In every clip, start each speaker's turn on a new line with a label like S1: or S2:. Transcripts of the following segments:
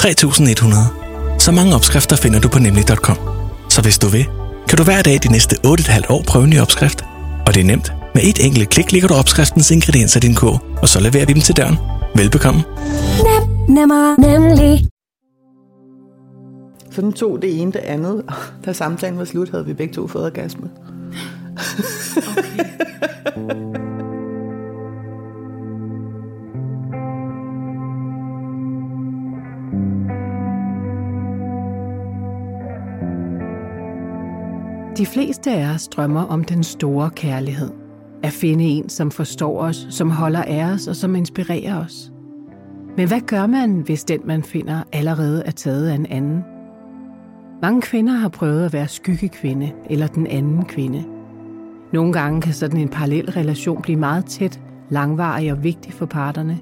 S1: 3100. Så mange opskrifter finder du på nemlig.com. Så hvis du vil, kan du hver dag de næste 8,5 år prøve en ny opskrift. Og det er nemt. Med et enkelt klik ligger du opskriftens ingredienser i din kog, og så leverer vi dem til døren. Velbekomme.
S2: Nem, nemmer, nemlig.
S3: Sådan tog det ene det andet. og Da samtalen var slut, havde vi begge to fået orgasme.
S4: De fleste af os drømmer om den store kærlighed. At finde en, som forstår os, som holder af os og som inspirerer os. Men hvad gør man, hvis den, man finder, allerede er taget af en anden? Mange kvinder har prøvet at være skyggekvinde eller den anden kvinde. Nogle gange kan sådan en parallel relation blive meget tæt, langvarig og vigtig for parterne.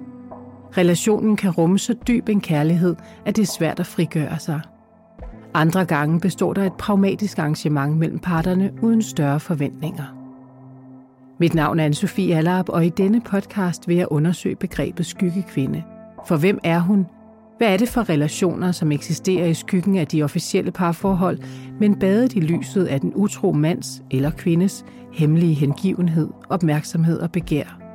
S4: Relationen kan rumme så dyb en kærlighed, at det er svært at frigøre sig. Andre gange består der et pragmatisk arrangement mellem parterne uden større forventninger. Mit navn er Anne-Sophie Allerup, og i denne podcast vil jeg undersøge begrebet skyggekvinde. For hvem er hun? Hvad er det for relationer, som eksisterer i skyggen af de officielle parforhold, men badet i lyset af den utro mands eller kvindes hemmelige hengivenhed, opmærksomhed og begær?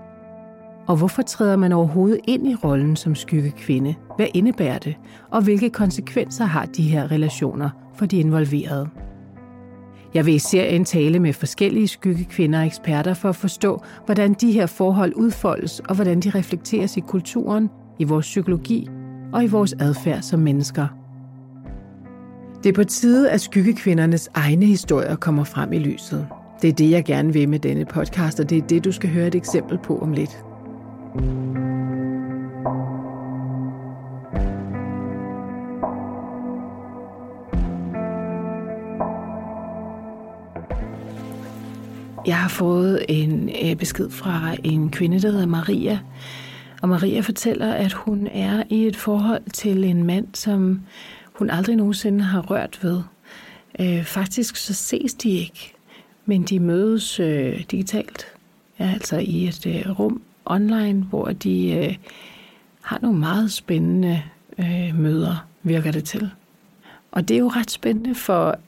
S4: Og hvorfor træder man overhovedet ind i rollen som skyggekvinde? Hvad indebærer det? Og hvilke konsekvenser har de her relationer for de involverede? Jeg vil i serien tale med forskellige skyggekvinder og eksperter for at forstå, hvordan de her forhold udfoldes, og hvordan de reflekteres i kulturen, i vores psykologi og i vores adfærd som mennesker. Det er på tide, at skyggekvindernes egne historier kommer frem i lyset. Det er det, jeg gerne vil med denne podcast, og det er det, du skal høre et eksempel på om lidt. Jeg har fået en øh, besked fra en kvinde, der hedder Maria. Og Maria fortæller, at hun er i et forhold til en mand, som hun aldrig nogensinde har rørt ved. Øh, faktisk så ses de ikke, men de mødes øh, digitalt. Ja, altså i et øh, rum online, hvor de øh, har nogle meget spændende øh, møder, virker det til. Og det er jo ret spændende, for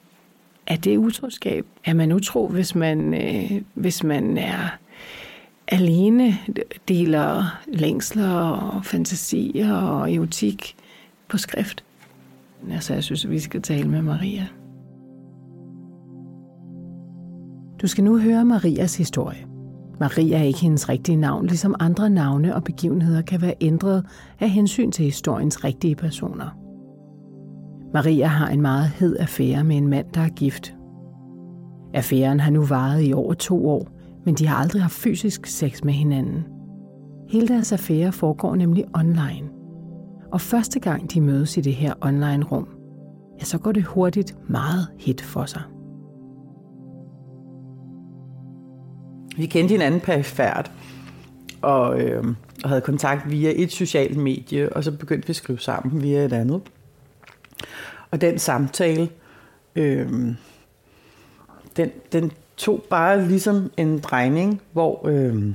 S4: er det utroskab? Er man utro, hvis man, øh, hvis man er alene, deler længsler og fantasier og erotik på skrift? Altså, jeg synes, at vi skal tale med Maria. Du skal nu høre Marias historie. Maria er ikke hendes rigtige navn, ligesom andre navne og begivenheder kan være ændret af hensyn til historiens rigtige personer. Maria har en meget hed affære med en mand, der er gift. Affæren har nu varet i over to år, men de har aldrig haft fysisk sex med hinanden. Hele deres affære foregår nemlig online. Og første gang de mødes i det her online-rum, ja, så går det hurtigt meget hit for sig.
S3: Vi kendte hinanden perifært, og, øh, og havde kontakt via et socialt medie, og så begyndte vi at skrive sammen via et andet. Og den samtale, øh, den, den tog bare ligesom en drejning, hvor øh,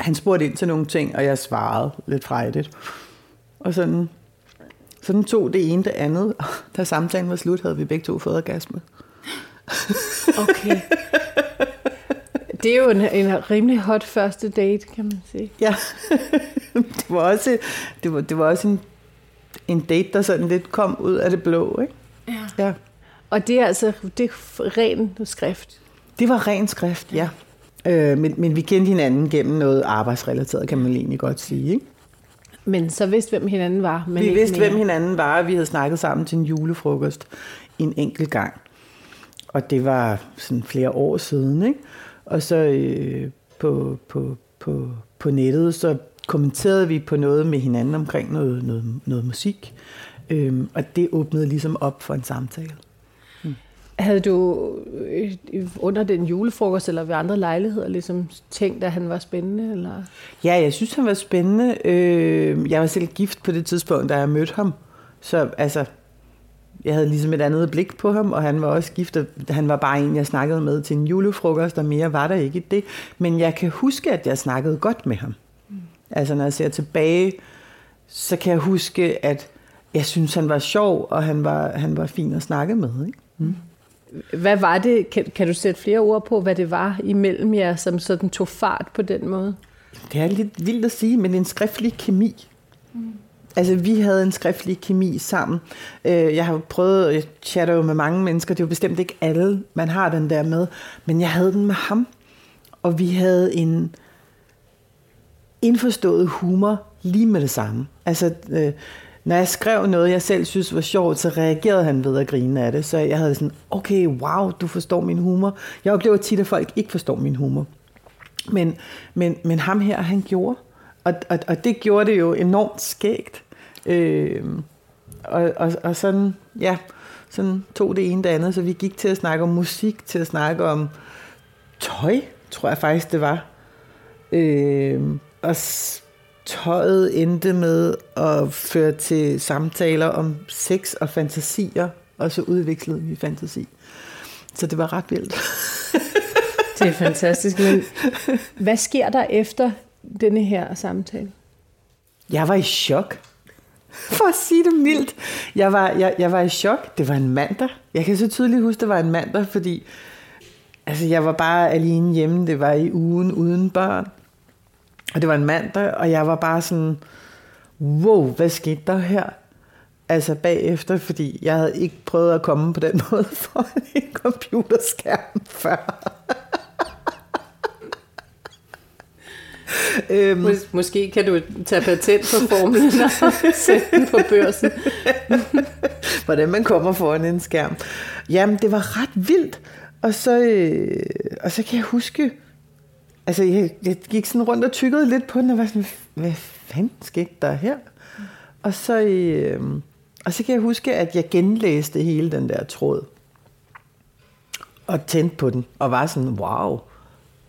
S3: han spurgte ind til nogle ting, og jeg svarede lidt frejdigt. Og sådan, sådan tog det ene det andet. Da samtalen var slut, havde vi begge to fået orgasme.
S4: Okay. Det er jo en, en rimelig hot første date, kan man sige.
S3: Ja, det var også, det var, det var også en, en date, der sådan lidt kom ud af det blå, ikke?
S4: Ja.
S3: Ja,
S4: Og det er altså det er ren skrift.
S3: det var ren skrift, ja. Øh, men, men vi kendte hinanden gennem noget arbejdsrelateret, kan man egentlig godt sige, ikke?
S4: Men så vidste, hvem hinanden var. Men
S3: vi vidste,
S4: mere.
S3: hvem hinanden var, og vi havde snakket sammen til en julefrokost en enkelt gang. Og det var sådan flere år siden, ikke? Og så øh, på, på, på, på nettet, så kommenterede vi på noget med hinanden omkring noget, noget, noget musik. Øhm, og det åbnede ligesom op for en samtale.
S4: Havde du øh, under den julefrokost eller ved andre lejligheder ligesom tænkt, at han var spændende? Eller?
S3: Ja, jeg synes, han var spændende. Øh, jeg var selv gift på det tidspunkt, da jeg mødte ham. Så altså, jeg havde ligesom et andet blik på ham, og han var også gift. og Han var bare en, jeg snakkede med til en julefrokost, og mere var der ikke det. Men jeg kan huske, at jeg snakkede godt med ham. Mm. Altså, når jeg ser tilbage, så kan jeg huske, at jeg synes, han var sjov, og han var, han var fin at snakke med. Ikke? Mm.
S4: Hvad var det, kan, kan du sætte flere ord på, hvad det var imellem jer, som sådan tog fart på den måde?
S3: Det er lidt vildt at sige, men en skriftlig kemi. Mm. Altså, vi havde en skriftlig kemi sammen. Øh, jeg har prøvet, jeg chatter jo med mange mennesker, det er jo bestemt ikke alle, man har den der med, men jeg havde den med ham, og vi havde en indforstået humor lige med det samme. Altså, øh, når jeg skrev noget, jeg selv synes var sjovt, så reagerede han ved at grine af det. Så jeg havde sådan, okay, wow, du forstår min humor. Jeg oplever tit, at folk ikke forstår min humor. Men, men, men ham her, han gjorde. Og, og, og det gjorde det jo enormt skægt. Øh, og, og, og sådan, ja, sådan tog det ene det andet. Så vi gik til at snakke om musik, til at snakke om tøj, tror jeg faktisk det var. Øh, og tøjet endte med at føre til samtaler om sex og fantasier, og så udviklede vi fantasi. Så det var ret vildt.
S4: det er fantastisk, men hvad sker der efter denne her samtale?
S3: Jeg var i chok. For at sige det mildt. Jeg var, jeg, jeg var i chok. Det var en mandag. Jeg kan så tydeligt huske, det var en mandag, fordi altså, jeg var bare alene hjemme. Det var i ugen uden børn. Og det var en mandag, og jeg var bare sådan, wow, hvad skete der her? Altså bagefter, fordi jeg havde ikke prøvet at komme på den måde for en computerskærm før.
S4: øhm, Mås- måske kan du tage patent på formlen og sætte den på børsen.
S3: Hvordan man kommer foran en skærm. Jamen, det var ret vildt. Og så, øh, og så kan jeg huske, altså jeg, jeg gik sådan rundt og tykkede lidt på den, og var sådan, hvad fanden skete der her? Og så, øh, og så kan jeg huske, at jeg genlæste hele den der tråd. Og tændte på den, og var sådan, wow,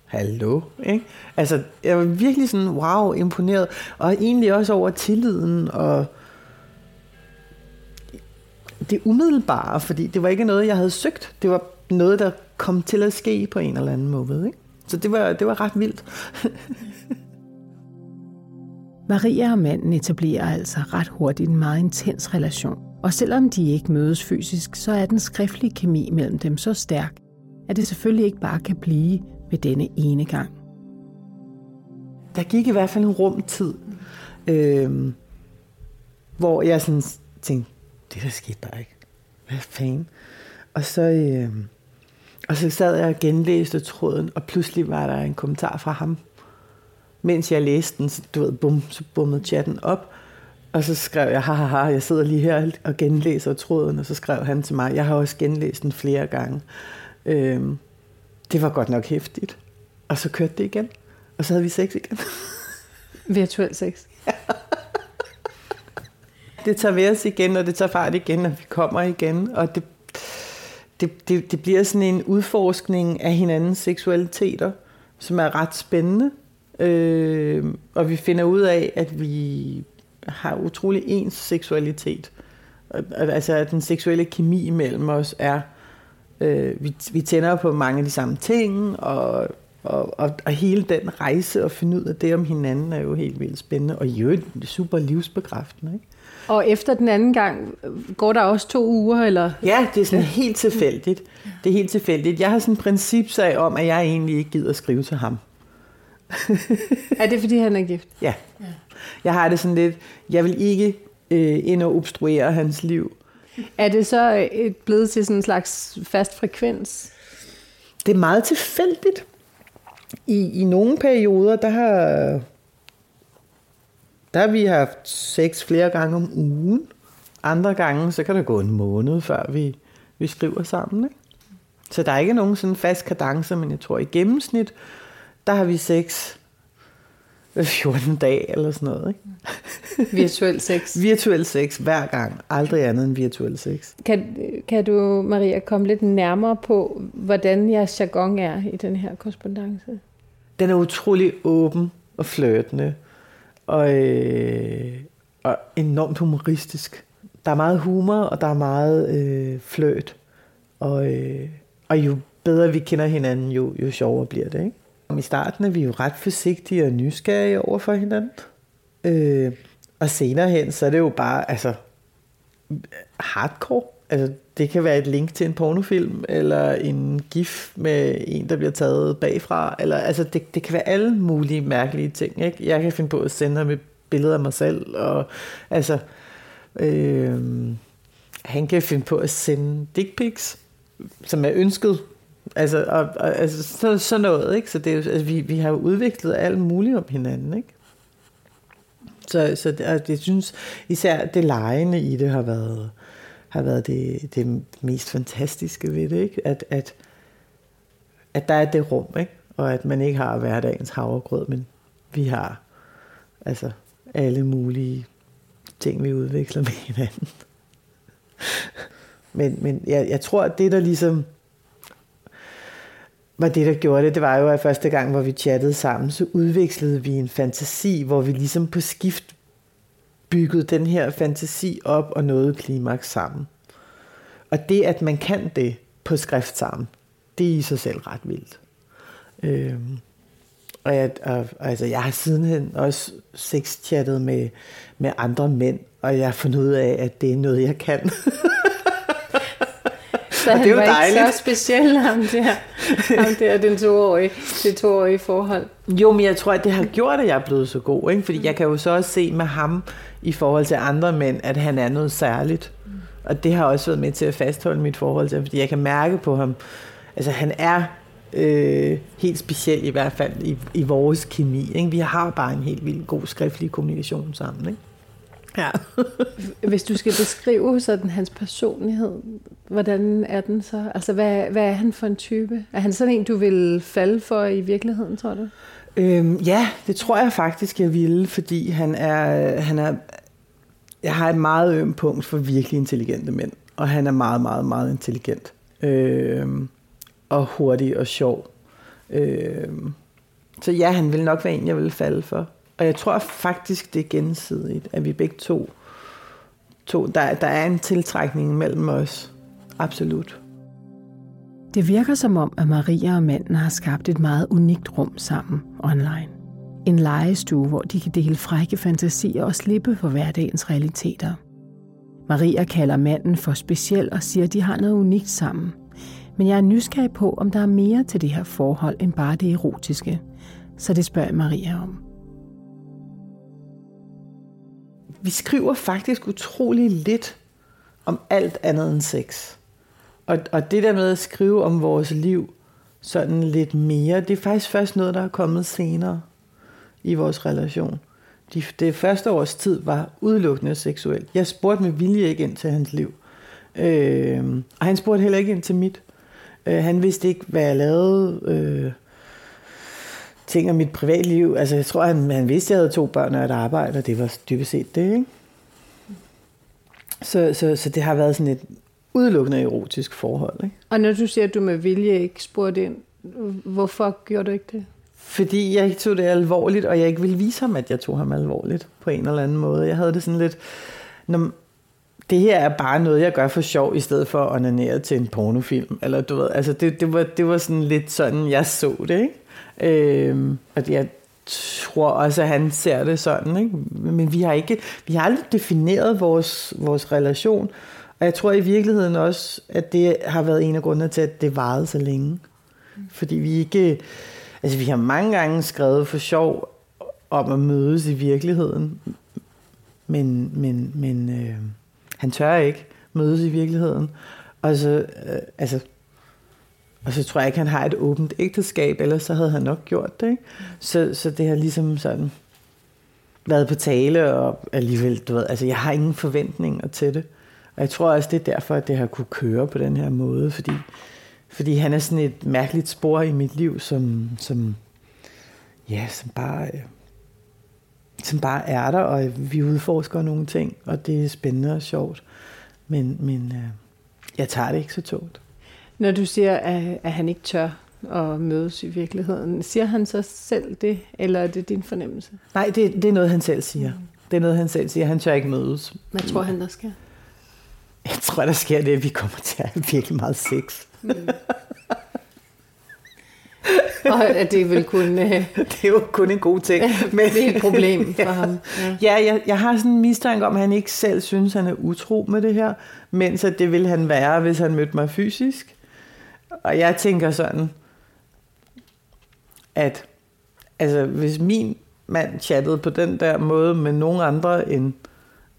S3: hallo. Ikke? Altså, jeg var virkelig sådan, wow, imponeret. Og egentlig også over tilliden og det umiddelbare, fordi det var ikke noget, jeg havde søgt. Det var noget, der kom til at ske på en eller anden måde. Ikke? Så det var, det var ret vildt.
S4: Maria og manden etablerer altså ret hurtigt en meget intens relation. Og selvom de ikke mødes fysisk, så er den skriftlige kemi mellem dem så stærk, at det selvfølgelig ikke bare kan blive ved denne ene gang.
S3: Der gik i hvert fald en rumtid, øh, hvor jeg sådan tænkte, det der skete bare ikke. Hvad fanden? Og så, øh, og så sad jeg og genlæste tråden, og pludselig var der en kommentar fra ham. Mens jeg læste den, så, du ved, bum, så bummede chatten op. Og så skrev jeg, haha, jeg sidder lige her og genlæser tråden, og så skrev han til mig, jeg har også genlæst den flere gange. Øhm, det var godt nok hæftigt. Og så kørte det igen, og så havde vi sex igen.
S4: Virtuel sex. Ja.
S3: Det tager ved os igen, og det tager fart igen, og vi kommer igen, og det det, det, det bliver sådan en udforskning af hinandens seksualiteter, som er ret spændende. Øh, og vi finder ud af, at vi har utrolig ens seksualitet. Altså at den seksuelle kemi mellem os er, øh, vi, vi tænder på mange af de samme ting, og, og, og, og hele den rejse og finde ud af det om hinanden er jo helt vildt spændende, og jo super livsbekræftende. Ikke?
S4: Og efter den anden gang, går der også to uger? Eller?
S3: Ja, det er sådan helt tilfældigt. Det er helt tilfældigt. Jeg har sådan en principsag om, at jeg egentlig ikke gider at skrive til ham.
S4: er det, fordi han er gift?
S3: Ja. Jeg har det sådan lidt, jeg vil ikke øh, ind og obstruere hans liv.
S4: Er det så øh, et blevet til sådan en slags fast frekvens?
S3: Det er meget tilfældigt. I, i nogle perioder, der har der har vi haft sex flere gange om ugen. Andre gange, så kan der gå en måned, før vi, vi skriver sammen. Ikke? Så der er ikke nogen sådan fast kadence, men jeg tror i gennemsnit, der har vi sex 14 dage eller sådan noget.
S4: Ikke? Virtuel sex.
S3: virtuel sex hver gang. Aldrig andet end virtuel sex.
S4: Kan, kan du, Maria, komme lidt nærmere på, hvordan jeres jargon er i den her korrespondence?
S3: Den er utrolig åben og flirtende og, øh, og enormt humoristisk. Der er meget humor, og der er meget øh, fløt. Og, øh, og jo bedre vi kender hinanden, jo, jo sjovere bliver det. Ikke? I starten er vi jo ret forsigtige og nysgerrige over for hinanden. Øh, og senere hen, så er det jo bare, altså, hardcore. Altså, det kan være et link til en pornofilm, eller en gif med en, der bliver taget bagfra. Eller, altså, det, det kan være alle mulige mærkelige ting. Ikke? Jeg kan finde på at sende ham et billede af mig selv. Og, altså, øh, han kan finde på at sende dick pics, som er ønsket. Altså, og, og, altså så, sådan noget. Ikke? Så det er, altså, vi, vi har udviklet alt muligt om hinanden. Ikke? Så, så det, jeg synes især det lejende i det har været, har været det, det mest fantastiske ved det, ikke? At, at, at der er det rum, ikke? og at man ikke har hverdagens havregrød, men vi har altså alle mulige ting, vi udvikler med hinanden. men men jeg, jeg tror, at det, der ligesom var det, der gjorde det, det var jo, at første gang, hvor vi chattede sammen, så udvekslede vi en fantasi, hvor vi ligesom på skift byggede den her fantasi op og nåede klimaks sammen. Og det, at man kan det på skrift sammen, det er i sig selv ret vildt. Øhm, og, jeg, og, altså, jeg har sidenhen også sexchattet med, med andre mænd, og jeg har fundet ud af, at det er noget, jeg kan.
S4: Så han det var, var dejligt. ikke så speciel, ham der, ham der den toårige, det toårige forhold.
S3: Jo, men jeg tror, at det har gjort, at jeg er blevet så god. Ikke? Fordi jeg kan jo så også se med ham, i forhold til andre mænd, at han er noget særligt. Og det har også været med til at fastholde mit forhold til ham, fordi jeg kan mærke på ham, altså han er øh, helt speciel i hvert fald i, i vores kemi. Ikke? Vi har bare en helt vildt god skriftlig kommunikation sammen. Ikke?
S4: Ja. Hvis du skal beskrive sådan hans personlighed, hvordan er den så? Altså, hvad, hvad er han for en type? Er han sådan en, du vil falde for i virkeligheden, tror du?
S3: Øhm, ja, det tror jeg faktisk, jeg ville, fordi han er, han er, jeg har et meget øm punkt for virkelig intelligente mænd, og han er meget, meget, meget intelligent. Øhm, og hurtig og sjov. Øhm, så ja, han vil nok være en, jeg vil falde for. Og jeg tror faktisk, det er gensidigt, at vi begge to, to der, der er en tiltrækning mellem os. Absolut.
S4: Det virker som om, at Maria og manden har skabt et meget unikt rum sammen online. En legestue, hvor de kan dele frække fantasier og slippe for hverdagens realiteter. Maria kalder manden for speciel og siger, at de har noget unikt sammen. Men jeg er nysgerrig på, om der er mere til det her forhold end bare det erotiske. Så det spørger Maria om.
S3: Vi skriver faktisk utrolig lidt om alt andet end sex. Og, og det der med at skrive om vores liv sådan lidt mere, det er faktisk først noget, der er kommet senere i vores relation. De, det første års tid var udelukkende seksuelt. Jeg spurgte med vilje ikke ind til hans liv. Øh, og han spurgte heller ikke ind til mit. Øh, han vidste ikke, hvad jeg lavede. Øh, ting om mit privatliv. Altså, jeg tror, han, han vidste, at jeg havde to børn og et arbejde, og det var dybest set det, ikke? Så, så, så det har været sådan et udelukkende erotisk forhold. Ikke?
S4: Og når du siger, at du med vilje ikke spurgte ind, hvorfor gjorde du ikke det?
S3: Fordi jeg ikke tog det alvorligt, og jeg ikke ville vise ham, at jeg tog ham alvorligt på en eller anden måde. Jeg havde det sådan lidt... Når, det her er bare noget, jeg gør for sjov, i stedet for at onanere til en pornofilm. Eller du ved, altså det, det, var, det var sådan lidt sådan, jeg så det, ikke? Øhm, og jeg tror også, at han ser det sådan, ikke? Men vi har ikke, vi har aldrig defineret vores, vores relation. Og jeg tror i virkeligheden også, at det har været en af grundene til, at det varede så længe. Fordi vi ikke... Altså, vi har mange gange skrevet for sjov om at mødes i virkeligheden. Men, men, men øh, han tør ikke mødes i virkeligheden. Og så, øh, altså, og så tror jeg ikke, han har et åbent ægteskab, ellers så havde han nok gjort det. Ikke? Så, så det har ligesom sådan været på tale, og alligevel, du ved, altså jeg har ingen forventninger til det. Og jeg tror også, det er derfor, at det har kunne køre på den her måde, fordi, fordi han er sådan et mærkeligt spor i mit liv, som, som, ja, som bare, øh, som bare er der, og vi udforsker nogle ting, og det er spændende og sjovt. Men, men øh, jeg tager det ikke så tungt.
S4: Når du siger, at, at han ikke tør at mødes i virkeligheden, siger han så selv det, eller er det din fornemmelse?
S3: Nej, det, det er noget, han selv siger. Mm. Det er noget, han selv siger. Han tør ikke mødes.
S4: Hvad tror han, der sker?
S3: Jeg tror, der sker det, at vi kommer til at have virkelig meget sex. Mm.
S4: og at det vil kun... Øh,
S3: det er jo kun en god ting.
S4: Men, det er et problem for ham.
S3: Ja, ja jeg, jeg har sådan en mistanke om, at han ikke selv synes, han er utro med det her, mens at det vil han være, hvis han mødte mig fysisk. Og jeg tænker sådan, at altså, hvis min mand chattede på den der måde med nogen andre end,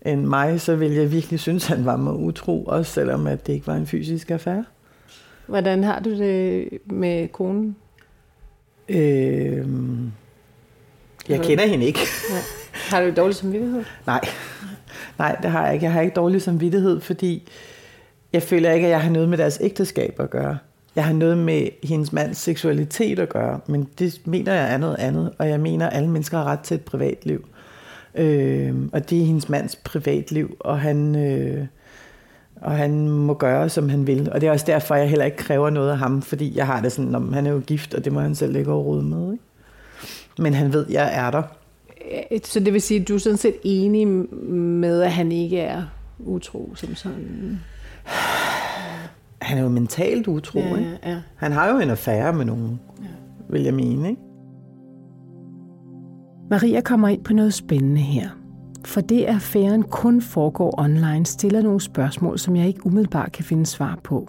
S3: end mig, så ville jeg virkelig synes, han var mig utro, også selvom at det ikke var en fysisk affære.
S4: Hvordan har du det med konen?
S3: Øh, jeg kender hende ikke.
S4: Nej. Har du dårlig samvittighed?
S3: Nej. Nej, det har jeg ikke. Jeg har ikke dårlig samvittighed, fordi jeg føler ikke, at jeg har noget med deres ægteskab at gøre. Jeg har noget med hendes mands seksualitet at gøre, men det mener jeg er noget andet, og jeg mener, at alle mennesker har ret til et privatliv. Øh, og det er hendes mands privatliv, og han, øh, og han må gøre, som han vil. Og det er også derfor, jeg heller ikke kræver noget af ham, fordi jeg har det sådan, om han er jo gift, og det må han selv ikke overrode med. Ikke? Men han ved, at jeg er der.
S4: Øh, så det vil sige, at du er sådan set enig med, at han ikke er utro som sådan?
S3: Han er jo mentalt utro,
S4: ja,
S3: ikke?
S4: Ja.
S3: Han har jo en affære med nogen, ja. vil jeg mene, ikke?
S4: Maria kommer ind på noget spændende her. For det, at affæren kun foregår online, stiller nogle spørgsmål, som jeg ikke umiddelbart kan finde svar på.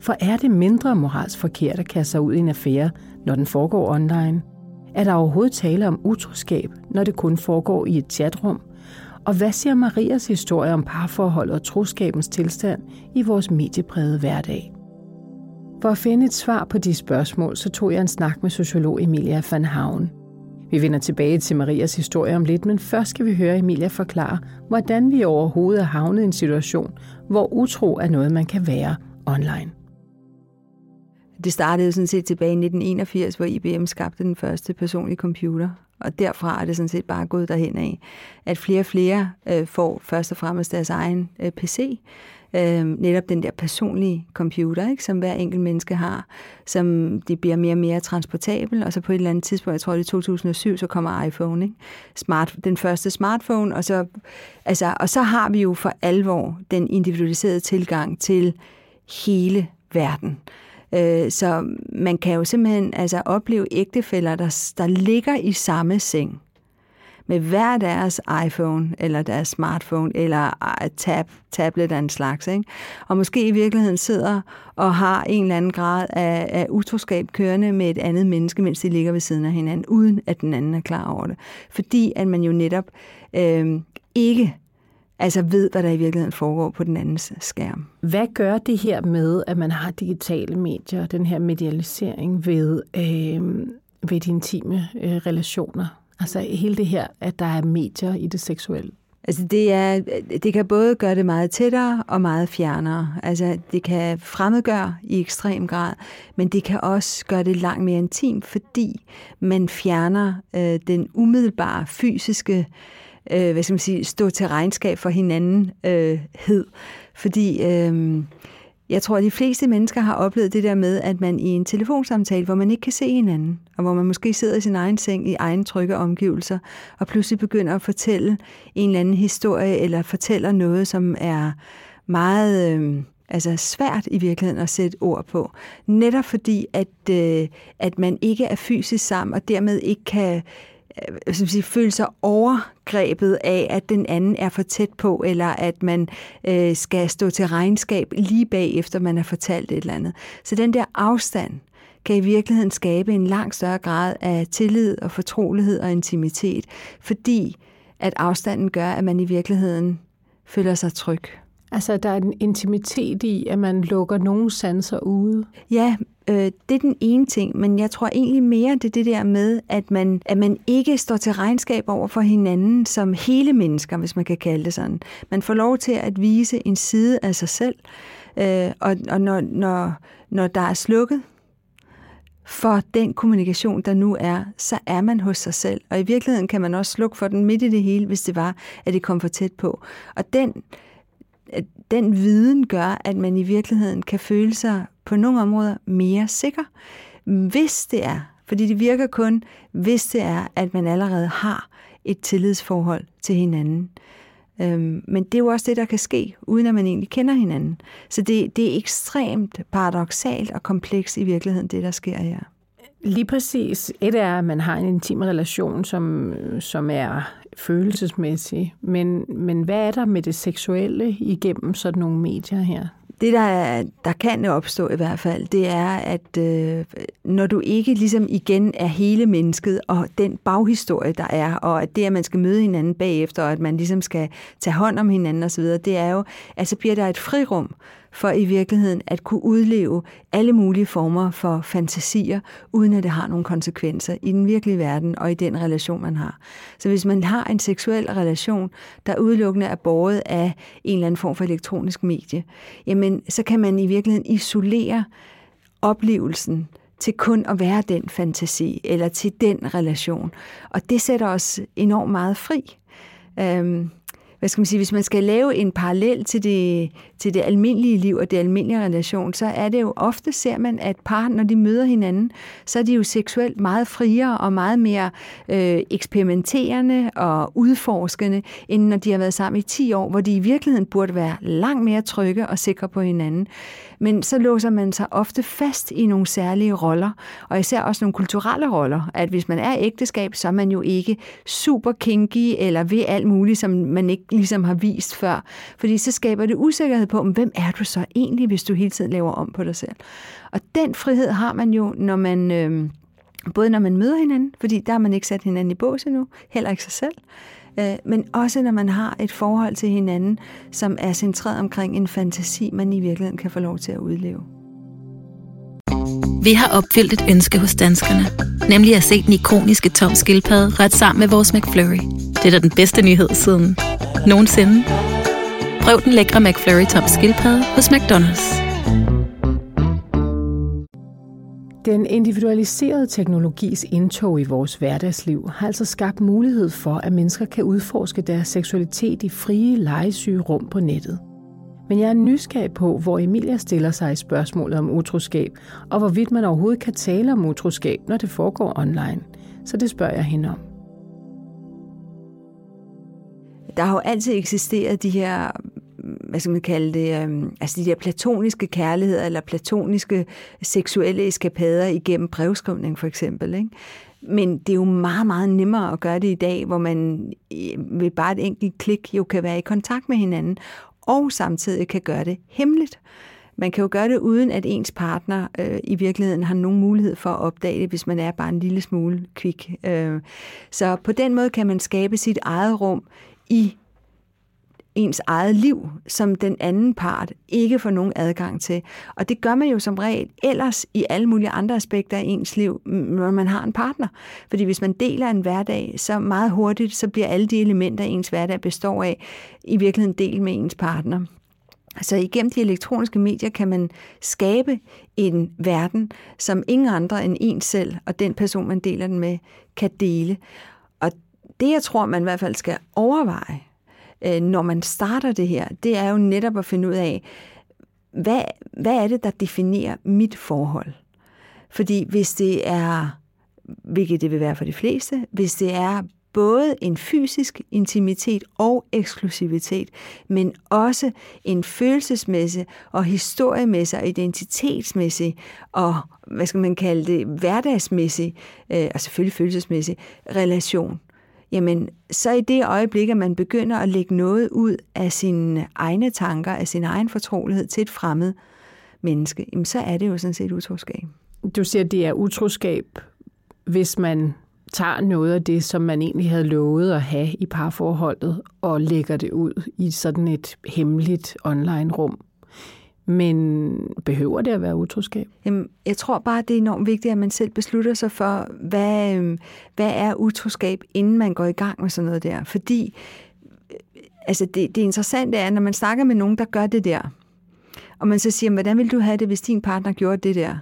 S4: For er det mindre moralsk forkert at kaste sig ud i en affære, når den foregår online? Er der overhovedet tale om utroskab, når det kun foregår i et chatrum? Og hvad siger Marias historie om parforhold og troskabens tilstand i vores medieprægede hverdag? For at finde et svar på de spørgsmål, så tog jeg en snak med sociolog Emilia van Havn. Vi vender tilbage til Marias historie om lidt, men først skal vi høre Emilia forklare, hvordan vi overhovedet er havnet i en situation, hvor utro er noget, man kan være online.
S5: Det startede sådan set tilbage i 1981, hvor IBM skabte den første personlige computer. Og derfra er det sådan set bare gået derhen af, at flere og flere øh, får først og fremmest deres egen øh, PC, øh, netop den der personlige computer, ikke, som hver enkelt menneske har, som det bliver mere og mere transportabel, og så på et eller andet tidspunkt, jeg tror det er 2007, så kommer iPhone, ikke? Smart, den første smartphone, og så, altså, og så har vi jo for alvor den individualiserede tilgang til hele verden. Øh, Øh, så man kan jo simpelthen altså, opleve ægtefælder, der, der ligger i samme seng med hver deres iPhone, eller deres smartphone, eller øh, tab, tablet af en slags. Ikke? Og måske i virkeligheden sidder og har en eller anden grad af, af utroskab kørende med et andet menneske, mens de ligger ved siden af hinanden, uden at den anden er klar over det. Fordi at man jo netop øh, ikke altså ved, hvad der i virkeligheden foregår på den andens skærm.
S4: Hvad gør det her med, at man har digitale medier, den her medialisering ved, øh, ved de intime øh, relationer? Altså hele det her, at der er medier i det seksuelle.
S5: Altså det, er, det kan både gøre det meget tættere og meget fjernere. Altså det kan fremmedgøre i ekstrem grad, men det kan også gøre det langt mere intimt, fordi man fjerner øh, den umiddelbare fysiske øh, Øh, hvad skal man sige, stå til regnskab for hinanden øh, hed. Fordi øh, jeg tror, at de fleste mennesker har oplevet det der med, at man i en telefonsamtale, hvor man ikke kan se hinanden, og hvor man måske sidder i sin egen seng i egen trygge omgivelser, og pludselig begynder at fortælle en eller anden historie, eller fortæller noget, som er meget... Øh, altså svært i virkeligheden at sætte ord på. Netop fordi, at, øh, at man ikke er fysisk sammen, og dermed ikke kan øh, sige, føle sig overgrebet af, at den anden er for tæt på, eller at man øh, skal stå til regnskab lige bagefter, man har fortalt et eller andet. Så den der afstand kan i virkeligheden skabe en langt større grad af tillid og fortrolighed og intimitet, fordi at afstanden gør, at man i virkeligheden føler sig tryg.
S4: Altså, der er en intimitet i, at man lukker nogle sanser ude?
S5: Ja, øh, det er den ene ting, men jeg tror egentlig mere, det er det der med, at man, at man ikke står til regnskab over for hinanden som hele mennesker, hvis man kan kalde det sådan. Man får lov til at vise en side af sig selv, øh, og, og når, når, når der er slukket for den kommunikation, der nu er, så er man hos sig selv. Og i virkeligheden kan man også slukke for den midt i det hele, hvis det var, at det kom for tæt på. Og den, den viden gør, at man i virkeligheden kan føle sig på nogle områder mere sikker, hvis det er, fordi det virker kun, hvis det er, at man allerede har et tillidsforhold til hinanden. Øhm, men det er jo også det, der kan ske, uden at man egentlig kender hinanden. Så det, det er ekstremt paradoxalt og komplekst i virkeligheden, det der sker her.
S4: Lige præcis. Et er, at man har en intim relation, som, som er følelsesmæssig. Men, men hvad er der med det seksuelle igennem sådan nogle medier her?
S5: Det, der, der kan opstå i hvert fald, det er, at øh, når du ikke ligesom igen er hele mennesket, og den baghistorie, der er, og at det, at man skal møde hinanden bagefter, og at man ligesom skal tage hånd om hinanden osv., det er jo, at så bliver der et frirum for i virkeligheden at kunne udleve alle mulige former for fantasier, uden at det har nogle konsekvenser i den virkelige verden og i den relation, man har. Så hvis man har en seksuel relation, der udelukkende er båret af en eller anden form for elektronisk medie, jamen så kan man i virkeligheden isolere oplevelsen til kun at være den fantasi, eller til den relation. Og det sætter os enormt meget fri. Øhm, hvad skal man sige, hvis man skal lave en parallel til det, til det almindelige liv og det almindelige relation, så er det jo ofte, ser man, at par, når de møder hinanden, så er de jo seksuelt meget friere og meget mere øh, eksperimenterende og udforskende, end når de har været sammen i 10 år, hvor de i virkeligheden burde være langt mere trygge og sikre på hinanden. Men så låser man sig ofte fast i nogle særlige roller, og især også nogle kulturelle roller, at hvis man er ægteskab, så er man jo ikke super kinky eller ved alt muligt, som man ikke ligesom har vist før. Fordi så skaber det usikkerhed på, hvem er du så egentlig, hvis du hele tiden laver om på dig selv. Og den frihed har man jo, når man... Øh, både når man møder hinanden, fordi der har man ikke sat hinanden i bås endnu, heller ikke sig selv, Øh, men også når man har et forhold til hinanden, som er centreret omkring en fantasi, man i virkeligheden kan få lov til at udleve.
S6: Vi har opfyldt et ønske hos danskerne, nemlig at se den ikoniske tom skildpadde ret sammen med vores McFlurry. Det er da den bedste nyhed siden nogensinde. Prøv den lækre McFlurry tom skildpadde hos McDonald's.
S4: Den individualiserede teknologis indtog i vores hverdagsliv har altså skabt mulighed for, at mennesker kan udforske deres seksualitet i frie, legesyge rum på nettet. Men jeg er nysgerrig på, hvor Emilia stiller sig i spørgsmålet om utroskab, og hvorvidt man overhovedet kan tale om utroskab, når det foregår online. Så det spørger jeg hende om.
S5: Der har jo altid eksisteret de her hvad skal man kalde det, øh, altså de der platoniske kærligheder eller platoniske seksuelle eskapader igennem brevskrivning for eksempel. Ikke? Men det er jo meget, meget nemmere at gøre det i dag, hvor man øh, ved bare et enkelt klik jo kan være i kontakt med hinanden, og samtidig kan gøre det hemmeligt. Man kan jo gøre det uden, at ens partner øh, i virkeligheden har nogen mulighed for at opdage det, hvis man er bare en lille smule kvik. Øh, så på den måde kan man skabe sit eget rum i ens eget liv, som den anden part ikke får nogen adgang til. Og det gør man jo som regel ellers i alle mulige andre aspekter af ens liv, når man har en partner. Fordi hvis man deler en hverdag, så meget hurtigt, så bliver alle de elementer, ens hverdag består af, i virkeligheden del med ens partner. Så igennem de elektroniske medier kan man skabe en verden, som ingen andre end en selv og den person, man deler den med, kan dele. Og det, jeg tror, man i hvert fald skal overveje, øh, når man starter det her, det er jo netop at finde ud af, hvad, hvad er det, der definerer mit forhold? Fordi hvis det er, hvilket det vil være for de fleste, hvis det er både en fysisk intimitet og eksklusivitet, men også en følelsesmæssig og historiemæssig og identitetsmæssig og, hvad skal man kalde det, hverdagsmæssig, øh, og selvfølgelig følelsesmæssig relation, jamen så i det øjeblik, at man begynder at lægge noget ud af sine egne tanker, af sin egen fortrolighed til et fremmed menneske, jamen så er det jo sådan set utroskab.
S4: Du siger, at det er utroskab, hvis man tager noget af det, som man egentlig havde lovet at have i parforholdet, og lægger det ud i sådan et hemmeligt online-rum. Men behøver det at være utroskab?
S5: Jamen, jeg tror bare, det er enormt vigtigt, at man selv beslutter sig for, hvad, øhm, hvad er utroskab, inden man går i gang med sådan noget der. Fordi øh, altså det, det interessante er, når man snakker med nogen, der gør det der, og man så siger, hvordan vil du have det, hvis din partner gjorde det der?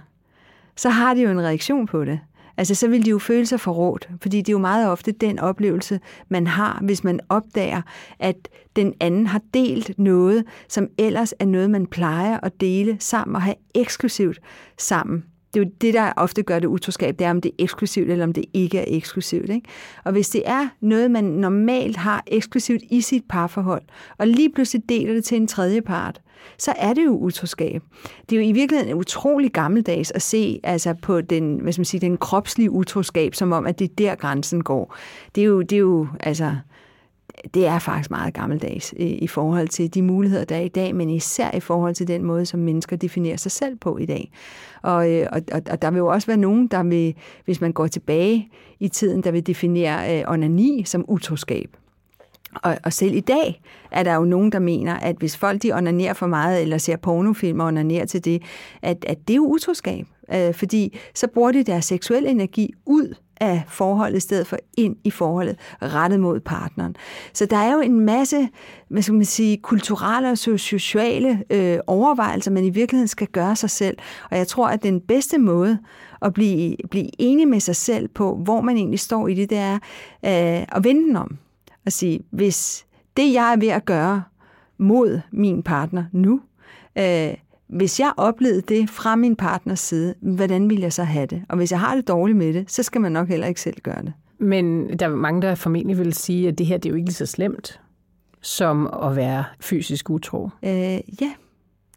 S5: Så har de jo en reaktion på det. Altså, så vil de jo føle sig forrådt, fordi det er jo meget ofte den oplevelse, man har, hvis man opdager, at den anden har delt noget, som ellers er noget, man plejer at dele sammen og have eksklusivt sammen det er jo det, der ofte gør det utroskab, det er, om det er eksklusivt, eller om det ikke er eksklusivt. Ikke? Og hvis det er noget, man normalt har eksklusivt i sit parforhold, og lige pludselig deler det til en tredje part, så er det jo utroskab. Det er jo i virkeligheden utrolig gammeldags at se altså på den, hvad skal man sige, den kropslige utroskab, som om, at det er der grænsen går. Det er jo, det er jo altså, det er faktisk meget gammeldags i, i forhold til de muligheder, der er i dag, men især i forhold til den måde, som mennesker definerer sig selv på i dag. Og, øh, og, og, og der vil jo også være nogen, der vil, hvis man går tilbage i tiden, der vil definere øh, onani som utroskab. Og, og selv i dag er der jo nogen, der mener, at hvis folk de onanerer for meget, eller ser pornofilm og onanerer til det, at, at det er jo utroskab. Øh, fordi så bruger de deres seksuelle energi ud af forholdet, i stedet for ind i forholdet, rettet mod partneren. Så der er jo en masse, hvad skal man sige, kulturelle og sociale øh, overvejelser, man i virkeligheden skal gøre sig selv. Og jeg tror, at den bedste måde at blive, blive enig med sig selv på, hvor man egentlig står i det, det er øh, at vende den om. Og sige, hvis det, jeg er ved at gøre mod min partner nu, øh, hvis jeg oplevede det fra min partners side, hvordan vil jeg så have det? Og hvis jeg har det dårligt med det, så skal man nok heller ikke selv gøre det.
S4: Men der er mange, der formentlig vil sige, at det her det er jo ikke lige så slemt som at være fysisk utro.
S5: Øh, ja,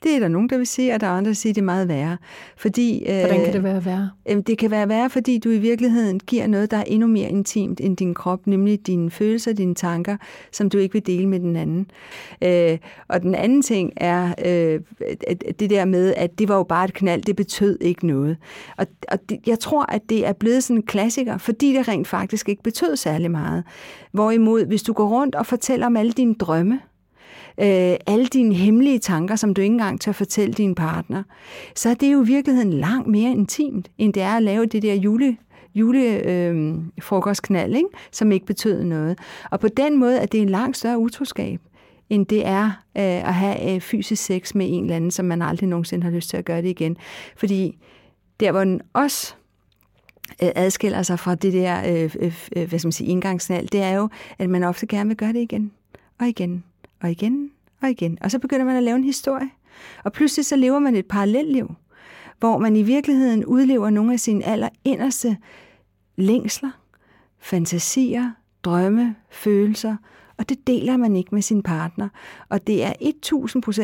S5: det er der nogen, der vil sige, og der er andre, der siger, at det er meget værre. Fordi,
S4: Hvordan kan det være værre?
S5: Øh, det kan være værre, fordi du i virkeligheden giver noget, der er endnu mere intimt end din krop, nemlig dine følelser, dine tanker, som du ikke vil dele med den anden. Øh, og den anden ting er øh, det der med, at det var jo bare et knald, det betød ikke noget. Og, og det, jeg tror, at det er blevet sådan en klassiker, fordi det rent faktisk ikke betød særlig meget. Hvorimod, hvis du går rundt og fortæller om alle dine drømme, øh, alle dine hemmelige tanker, som du ikke engang tør fortælle din partner, så er det jo i virkeligheden langt mere intimt, end det er at lave det der jule julefrokostknald, øh, ikke? som ikke betød noget. Og på den måde er det en langt større utroskab, end det er øh, at have øh, fysisk sex med en eller anden, som man aldrig nogensinde har lyst til at gøre det igen. Fordi der, hvor den også øh, adskiller sig fra det der, øh, øh, øh hvad skal man sige, indgangsnald, det er jo, at man ofte gerne vil gøre det igen, og igen, og igen og igen. Og så begynder man at lave en historie. Og pludselig så lever man et parallelliv, hvor man i virkeligheden udlever nogle af sine aller inderste længsler, fantasier, drømme, følelser, og det deler man ikke med sin partner. Og det er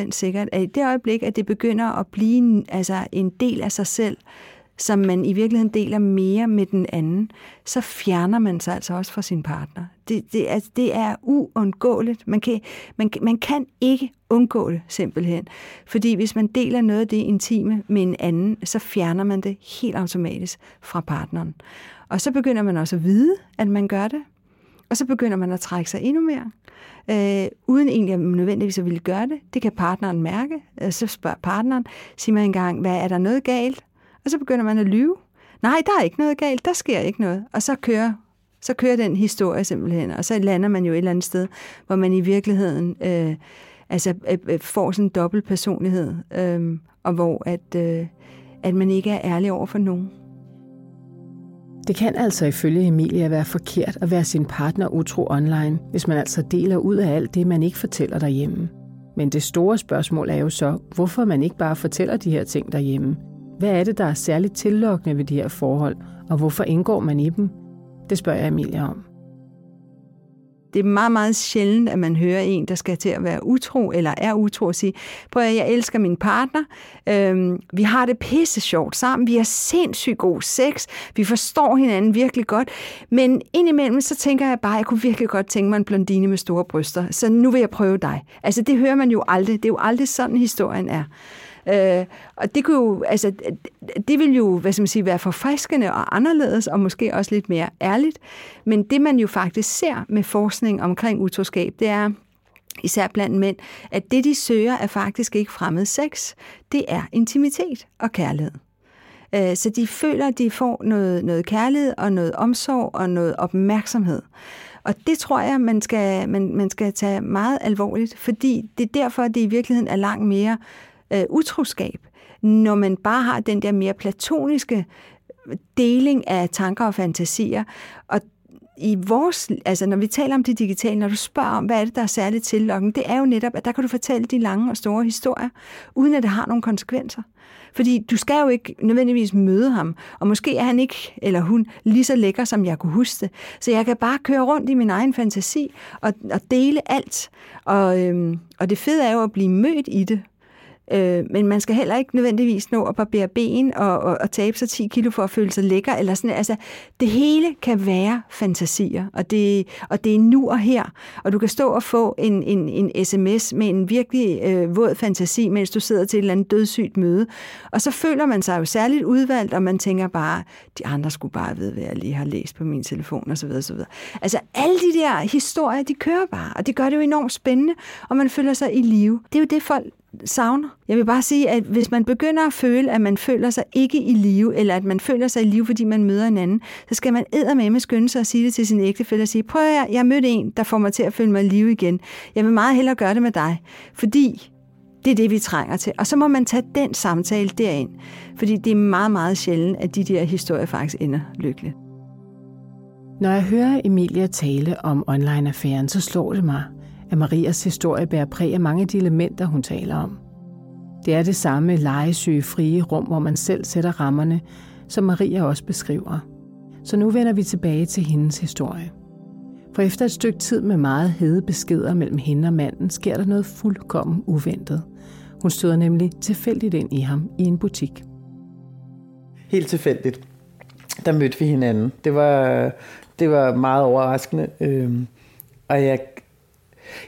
S5: 1000% sikkert, at i det øjeblik, at det begynder at blive altså en del af sig selv, som man i virkeligheden deler mere med den anden, så fjerner man sig altså også fra sin partner. Det, det, altså, det er uundgåeligt. Man kan, man, man kan ikke undgå det simpelthen. Fordi hvis man deler noget af det intime med en anden, så fjerner man det helt automatisk fra partneren. Og så begynder man også at vide, at man gør det. Og så begynder man at trække sig endnu mere, øh, uden egentlig at nødvendigvis at ville gøre det. Det kan partneren mærke. Øh, så spørger partneren, siger man engang, hvad er der noget galt? Og så begynder man at lyve. Nej, der er ikke noget galt, der sker ikke noget. Og så kører, så kører den historie simpelthen, og så lander man jo et eller andet sted, hvor man i virkeligheden øh, altså, øh, øh får sådan en dobbelt personlighed, øh, og hvor at, øh, at man ikke er ærlig over for nogen.
S4: Det kan altså ifølge Emilia være forkert at være sin partner utro online, hvis man altså deler ud af alt det, man ikke fortæller derhjemme. Men det store spørgsmål er jo så, hvorfor man ikke bare fortæller de her ting derhjemme, hvad er det, der er særligt tillokkende ved de her forhold, og hvorfor indgår man i dem? Det spørger jeg Emilia om.
S5: Det er meget, meget sjældent, at man hører en, der skal til at være utro, eller er utro, og sige, prøv at jeg elsker min partner, øhm, vi har det pisse sjovt sammen, vi har sindssygt god sex, vi forstår hinanden virkelig godt, men indimellem så tænker jeg bare, at jeg kunne virkelig godt tænke mig en blondine med store bryster, så nu vil jeg prøve dig. Altså det hører man jo aldrig, det er jo aldrig sådan historien er. Øh, og det kunne jo, altså, det ville jo, hvad skal man sige, være forfriskende og anderledes, og måske også lidt mere ærligt. Men det, man jo faktisk ser med forskning omkring utroskab, det er, især blandt mænd, at det, de søger, er faktisk ikke fremmed sex. Det er intimitet og kærlighed. Øh, så de føler, at de får noget, noget kærlighed og noget omsorg og noget opmærksomhed. Og det tror jeg, man skal, man, man skal tage meget alvorligt, fordi det er derfor, at det i virkeligheden er langt mere øh, utroskab, når man bare har den der mere platoniske øh, deling af tanker og fantasier. Og i vores, altså når vi taler om det digitale, når du spørger om, hvad er det, der er særligt tillokkende, det er jo netop, at der kan du fortælle de lange og store historier, uden at det har nogle konsekvenser. Fordi du skal jo ikke nødvendigvis møde ham, og måske er han ikke, eller hun, lige så lækker, som jeg kunne huske det. Så jeg kan bare køre rundt i min egen fantasi og, og dele alt. Og, øhm, og det fede er jo at blive mødt i det, Øh, men man skal heller ikke nødvendigvis nå at barbere ben og, og, og tabe sig 10 kilo for at føle sig lækker. Eller sådan. Altså, det hele kan være fantasier, og det, og det er nu og her. Og du kan stå og få en, en, en sms med en virkelig øh, våd fantasi, mens du sidder til et eller andet dødssygt møde. Og så føler man sig jo særligt udvalgt, og man tænker bare, de andre skulle bare vide, hvad jeg lige har læst på min telefon osv. osv. Altså alle de der historier, de kører bare, og det gør det jo enormt spændende, og man føler sig i live. Det er jo det, folk savner. Jeg vil bare sige, at hvis man begynder at føle, at man føler sig ikke i live, eller at man føler sig i live, fordi man møder en anden, så skal man eddermame skynde sig og sige det til sin ægtefælle og sige, prøv at jeg mødte en, der får mig til at føle mig i live igen. Jeg vil meget hellere gøre det med dig, fordi det er det, vi trænger til. Og så må man tage den samtale derind, fordi det er meget, meget sjældent, at de der historier faktisk ender lykkeligt.
S4: Når jeg hører Emilia tale om online-affæren, så slår det mig, at Marias historie bærer præg af mange af de elementer, hun taler om. Det er det samme legesyge frie rum, hvor man selv sætter rammerne, som Maria også beskriver. Så nu vender vi tilbage til hendes historie. For efter et stykke tid med meget hede beskeder mellem hende og manden, sker der noget fuldkommen uventet. Hun støder nemlig tilfældigt ind i ham i en butik.
S3: Helt tilfældigt. Der mødte vi hinanden. Det var, det var meget overraskende. Øh, og jeg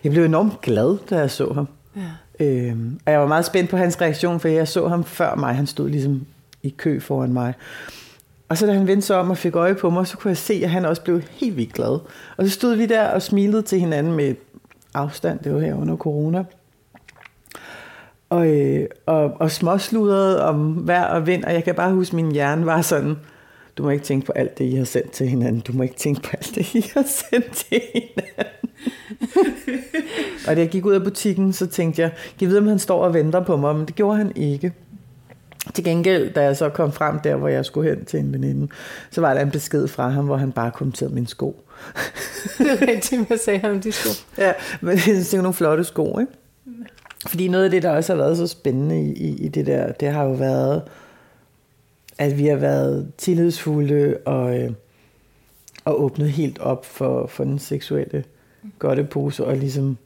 S3: jeg blev enormt glad, da jeg så ham. Ja. Øhm, og jeg var meget spændt på hans reaktion, for jeg så ham før mig. Han stod ligesom i kø foran mig. Og så da han vendte sig om og fik øje på mig, så kunne jeg se, at han også blev helt vildt glad. Og så stod vi der og smilede til hinanden med afstand. Det var her under corona. Og, øh, og, og småsludrede om vejr og vind, og jeg kan bare huske, at min hjerne var sådan, du må ikke tænke på alt det, I har sendt til hinanden. Du må ikke tænke på alt det, I har sendt til hinanden. og da jeg gik ud af butikken, så tænkte jeg, jeg ved, om han står og venter på mig, men det gjorde han ikke. Til gengæld, da jeg så kom frem der, hvor jeg skulle hen til en veninde, så var der en besked fra ham, hvor han bare kommenterede min sko.
S4: det er rigtigt, hvad sagde han om de sko?
S3: Ja, men det er nogle flotte sko, ikke? Fordi noget af det, der også har været så spændende i, i, i det der, det har jo været, at vi har været tillidsfulde og, øh, og åbnet helt op for, for den seksuelle godtepose og ligesom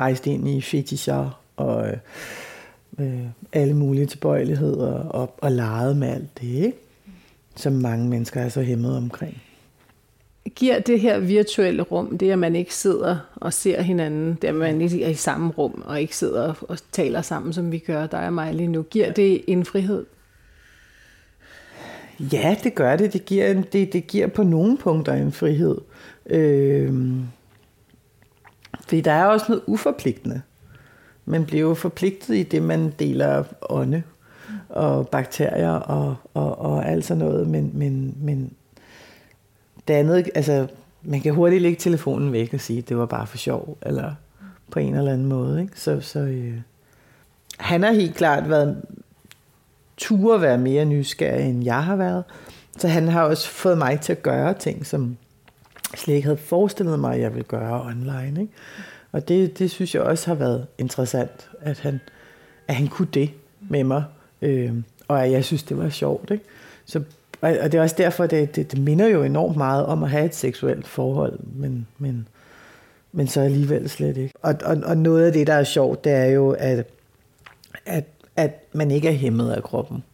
S3: rejst ind i fetischer og øh, alle mulige tilbøjeligheder og, og leget med alt det, ikke? som mange mennesker er så hæmmet omkring.
S4: Giver det her virtuelle rum, det at man ikke sidder og ser hinanden, det at man ikke er i samme rum og ikke sidder og taler sammen, som vi gør, dig og mig lige nu, giver det en frihed?
S3: Ja, det gør det. Det giver, det, det giver på nogle punkter en frihed. Øh, fordi der er også noget uforpligtende. Man bliver jo forpligtet i det, man deler ånde og bakterier og, og, og alt sådan noget, men, men, men det andet, altså, man kan hurtigt lægge telefonen væk og sige, at det var bare for sjov, eller på en eller anden måde. Ikke? Så, så øh, han har helt klart været ture være mere nysgerrig, end jeg har været. Så han har også fået mig til at gøre ting, som slet ikke havde forestillet mig, at jeg ville gøre online. Ikke? Og det, det synes jeg også har været interessant, at han, at han kunne det med mig, øh, og at jeg synes, det var sjovt. Ikke? Så, og, og det er også derfor, det, det, det minder jo enormt meget om at have et seksuelt forhold, men, men, men så alligevel slet ikke. Og, og, og noget af det, der er sjovt, det er jo, at, at, at man ikke er hæmmet af kroppen.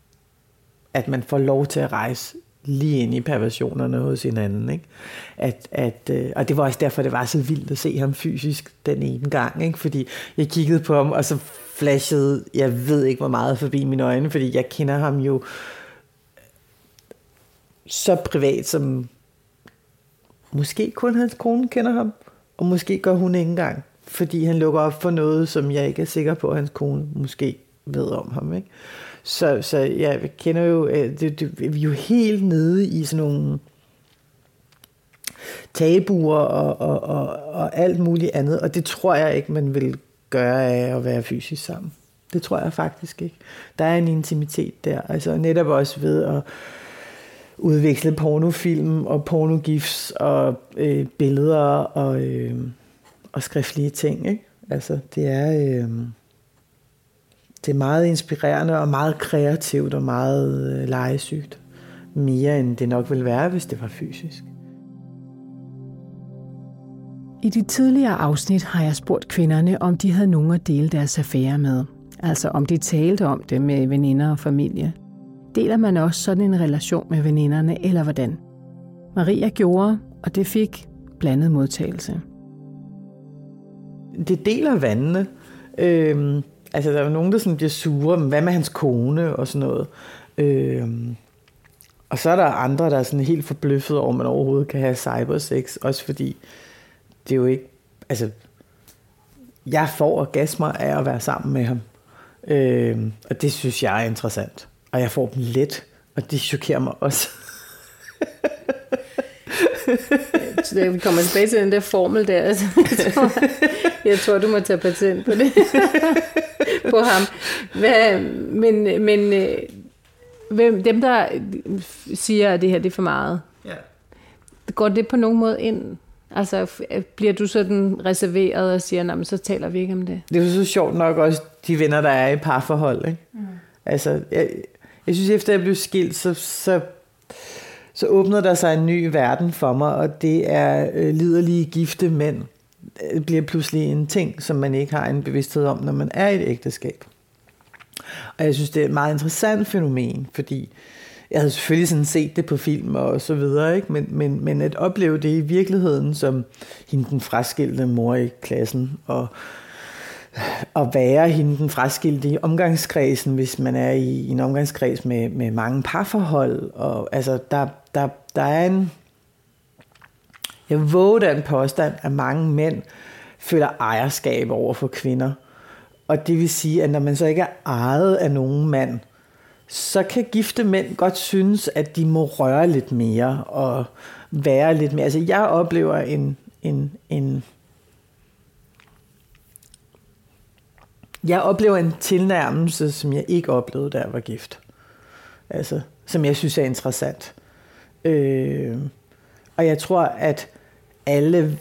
S3: At man får lov til at rejse lige ind i perversionerne hos hinanden. Ikke? At, at, øh, og det var også derfor, det var så vildt at se ham fysisk den ene gang. Ikke? Fordi jeg kiggede på ham, og så flashede, jeg ved ikke hvor meget forbi mine øjne, fordi jeg kender ham jo så privat, som måske kun hans kone kender ham, og måske gør hun ikke engang, fordi han lukker op for noget, som jeg ikke er sikker på, at hans kone måske ved om ham. Ikke? Så, så jeg kender jo, øh, det, det, vi er jo helt nede i sådan nogle tabuer og, og, og, og alt muligt andet, og det tror jeg ikke, man vil gøre af at være fysisk sammen. Det tror jeg faktisk ikke. Der er en intimitet der, altså netop også ved at udveksle pornofilm og pornogifs og øh, billeder og, øh, og skriftlige ting. Ikke? Altså, det er, øh, det er meget inspirerende og meget kreativt og meget øh, legesygt. Mere end det nok ville være, hvis det var fysisk.
S4: I de tidligere afsnit har jeg spurgt kvinderne, om de havde nogen at dele deres affære med. Altså om de talte om det med veninder og familie. Deler man også sådan en relation med veninderne, eller hvordan? Maria gjorde, og det fik blandet modtagelse.
S3: Det deler vandene. Øhm, altså, der er jo nogen, der sådan bliver sure. Men hvad med hans kone og sådan noget? Øhm, og så er der andre, der er sådan helt forbløffet over, at man overhovedet kan have cybersex. Også fordi det er jo ikke... Altså, jeg får orgasmer af at være sammen med ham. Øhm, og det synes jeg er interessant. Og jeg får dem let, og det chokerer mig også.
S7: vi kommer tilbage til den der formel der. Altså, jeg, tror, jeg tror, du må tage patent på det. på ham. Hvad, men men øh, hvem, dem, der siger, at det her det er for meget, ja. går det på nogen måde ind? Altså, bliver du sådan reserveret og siger, så taler vi ikke om det?
S3: Det er jo så sjovt nok også, de venner, der er i parforhold. Ikke? Mm. Altså, jeg, jeg synes, efter jeg blev skilt, så, så, så åbner der sig en ny verden for mig, og det er øh, liderlige gifte mænd det bliver pludselig en ting, som man ikke har en bevidsthed om, når man er i et ægteskab. Og jeg synes, det er et meget interessant fænomen, fordi jeg havde selvfølgelig sådan set det på film og så videre, ikke? Men, men, men at opleve det i virkeligheden som hende den fraskilte mor i klassen, og at være hende den fraskilte i omgangskredsen, hvis man er i, i en omgangskreds med, med mange parforhold. Og, altså, der, der, der er en... Jeg våger den påstand, at mange mænd føler ejerskab over for kvinder. Og det vil sige, at når man så ikke er ejet af nogen mand, så kan gifte mænd godt synes, at de må røre lidt mere og være lidt mere. Altså jeg oplever en, en, en jeg oplever en tilnærmelse, som jeg ikke oplevede, da jeg var gift. Altså, som jeg synes er interessant. Øh, og jeg tror, at alle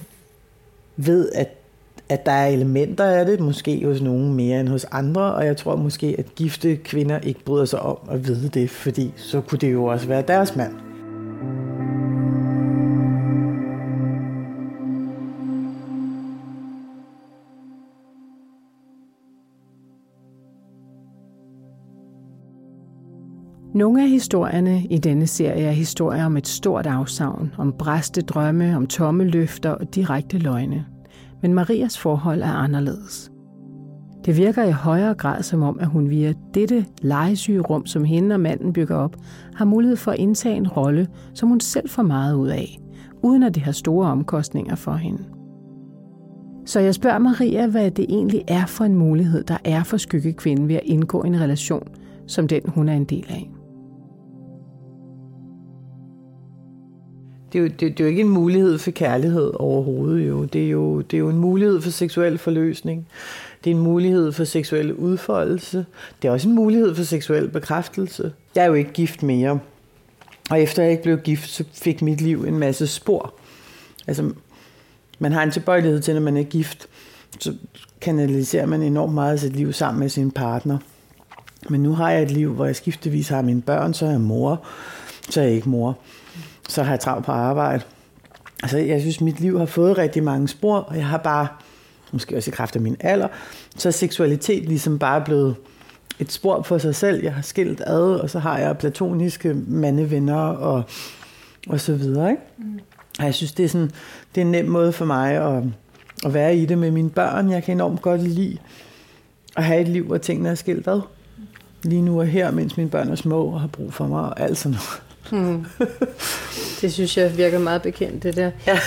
S3: ved, at, at der er elementer af det, måske hos nogen mere end hos andre, og jeg tror måske, at gifte kvinder ikke bryder sig om at vide det, fordi så kunne det jo også være deres mand.
S4: Nogle af historierne i denne serie er historier om et stort afsavn, om bræste drømme, om tomme løfter og direkte løgne. Men Marias forhold er anderledes. Det virker i højere grad som om, at hun via dette legesyge rum, som hende og manden bygger op, har mulighed for at indtage en rolle, som hun selv får meget ud af, uden at det har store omkostninger for hende. Så jeg spørger Maria, hvad det egentlig er for en mulighed, der er for skyggekvinden ved at indgå en relation, som den hun er en del af.
S3: Det er, jo, det, det er jo ikke en mulighed for kærlighed overhovedet. Jo. Det, er jo, det er jo en mulighed for seksuel forløsning. Det er en mulighed for seksuel udfoldelse. Det er også en mulighed for seksuel bekræftelse. Jeg er jo ikke gift mere. Og efter jeg ikke blev gift, så fik mit liv en masse spor. Altså, man har en tilbøjelighed til, når man er gift, så kanaliserer man enormt meget af sit liv sammen med sin partner. Men nu har jeg et liv, hvor jeg skiftevis har mine børn, så er jeg mor, så er jeg ikke mor så har jeg travlt på arbejde. Altså, jeg synes, mit liv har fået rigtig mange spor, og jeg har bare, måske også i kraft af min alder, så er seksualitet ligesom bare blevet et spor for sig selv. Jeg har skilt ad, og så har jeg platoniske mandevenner og, og så videre. Ikke? Mm. Og jeg synes, det er, sådan, det er en nem måde for mig at, at være i det med mine børn. Jeg kan enormt godt lide at have et liv, hvor tingene er skilt ad. Lige nu er her, mens mine børn er små og har brug for mig og alt sådan noget. Hmm.
S7: Det synes jeg virker meget bekendt, det der. Ja.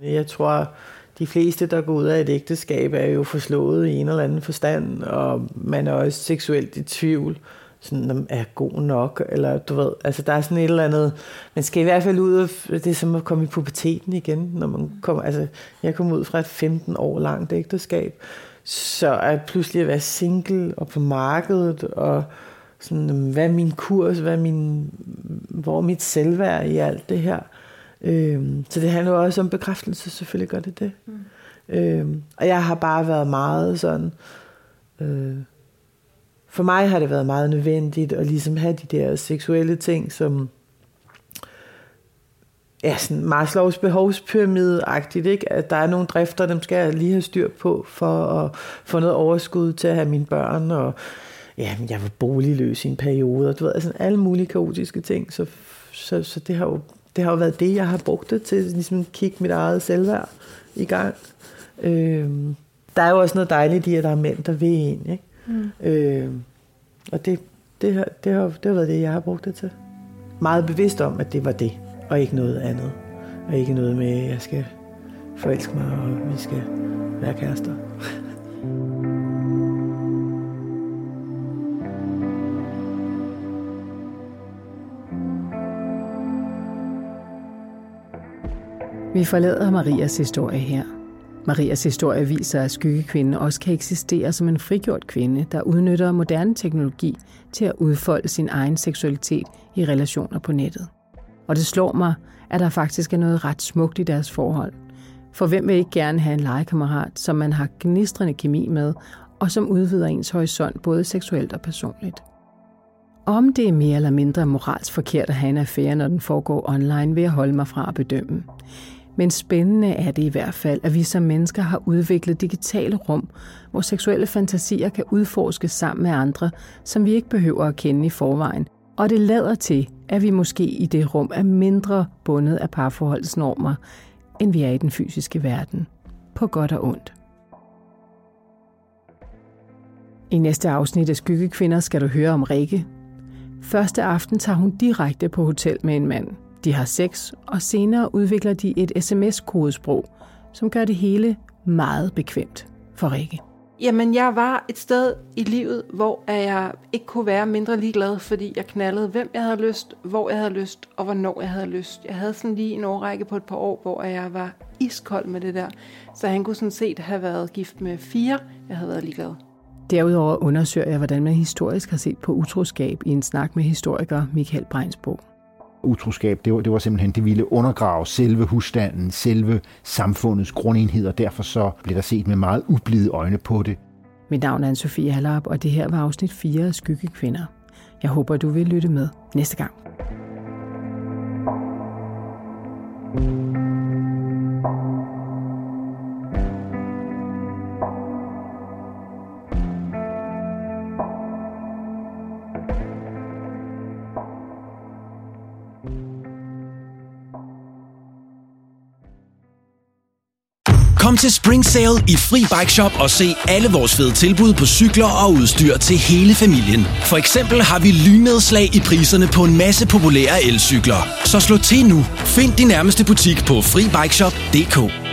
S3: jeg tror, de fleste, der går ud af et ægteskab, er jo forslået i en eller anden forstand, og man er også seksuelt i tvivl, sådan, er god nok, eller du ved, altså der er sådan et eller andet, man skal i hvert fald ud af, det er som at komme i puberteten igen, når man kommer, altså jeg kom ud fra et 15 år langt ægteskab, så er pludselig at være single og på markedet, og sådan, hvad er min kurs, hvad er min, hvor er mit selvværd i alt det her. Øhm, så det handler også om bekræftelse, selvfølgelig gør det det. Mm. Øhm, og jeg har bare været meget sådan, øh, for mig har det været meget nødvendigt at ligesom have de der seksuelle ting, som ja, sådan Maslows behovspyramide-agtigt, ikke? At der er nogle drifter, dem skal jeg lige have styr på, for at få noget overskud til at have mine børn, og ja, jeg var boligløs i en periode, og du ved, altså alle mulige kaotiske ting, så, så, så det, har jo, det har jo været det, jeg har brugt det til, ligesom at kigge mit eget selvværd i gang. Øhm, der er jo også noget dejligt i, at der er mænd, der vil en, ikke? Mm. Øhm, og det, det, har, det, har, det har været det, jeg har brugt det til. Meget bevidst om, at det var det, og ikke noget andet. Og ikke noget med, at jeg skal forelske mig, og vi skal være kærester.
S4: Vi forlader Marias historie her. Marias historie viser, at skyggekvinden også kan eksistere som en frigjort kvinde, der udnytter moderne teknologi til at udfolde sin egen seksualitet i relationer på nettet. Og det slår mig, at der faktisk er noget ret smukt i deres forhold. For hvem vil ikke gerne have en legekammerat, som man har gnistrende kemi med, og som udvider ens horisont både seksuelt og personligt? Om det er mere eller mindre moralsk forkert at have en affære, når den foregår online, vil jeg holde mig fra at bedømme. Men spændende er det i hvert fald, at vi som mennesker har udviklet digitale rum, hvor seksuelle fantasier kan udforskes sammen med andre, som vi ikke behøver at kende i forvejen. Og det lader til, at vi måske i det rum er mindre bundet af parforholdsnormer, end vi er i den fysiske verden. På godt og ondt. I næste afsnit af Skyggekvinder skal du høre om Rikke. Første aften tager hun direkte på hotel med en mand – de har sex, og senere udvikler de et sms-kodesprog, som gør det hele meget bekvemt for Rikke.
S7: Jamen, jeg var et sted i livet, hvor jeg ikke kunne være mindre ligeglad, fordi jeg knaldede, hvem jeg havde lyst, hvor jeg havde lyst, og hvornår jeg havde lyst. Jeg havde sådan lige en årrække på et par år, hvor jeg var iskold med det der. Så han kunne sådan set have været gift med fire. Jeg havde været ligeglad.
S4: Derudover undersøger jeg, hvordan man historisk har set på utroskab i en snak med historiker Michael Breinsbo
S8: utroskab, det var, det var simpelthen, det ville undergrave selve husstanden, selve samfundets grundenhed, og derfor så blev der set med meget ublide øjne på det.
S4: Mit navn er Anne-Sophie Hallerup, og det her var afsnit 4 af Skyggekvinder. Jeg håber, du vil lytte med næste gang.
S9: Kom til Spring Sale i Fri Bike Shop og se alle vores fede tilbud på cykler og udstyr til hele familien. For eksempel har vi lynnedslag i priserne på en masse populære elcykler. Så slå til nu. Find din nærmeste butik på FriBikeShop.dk.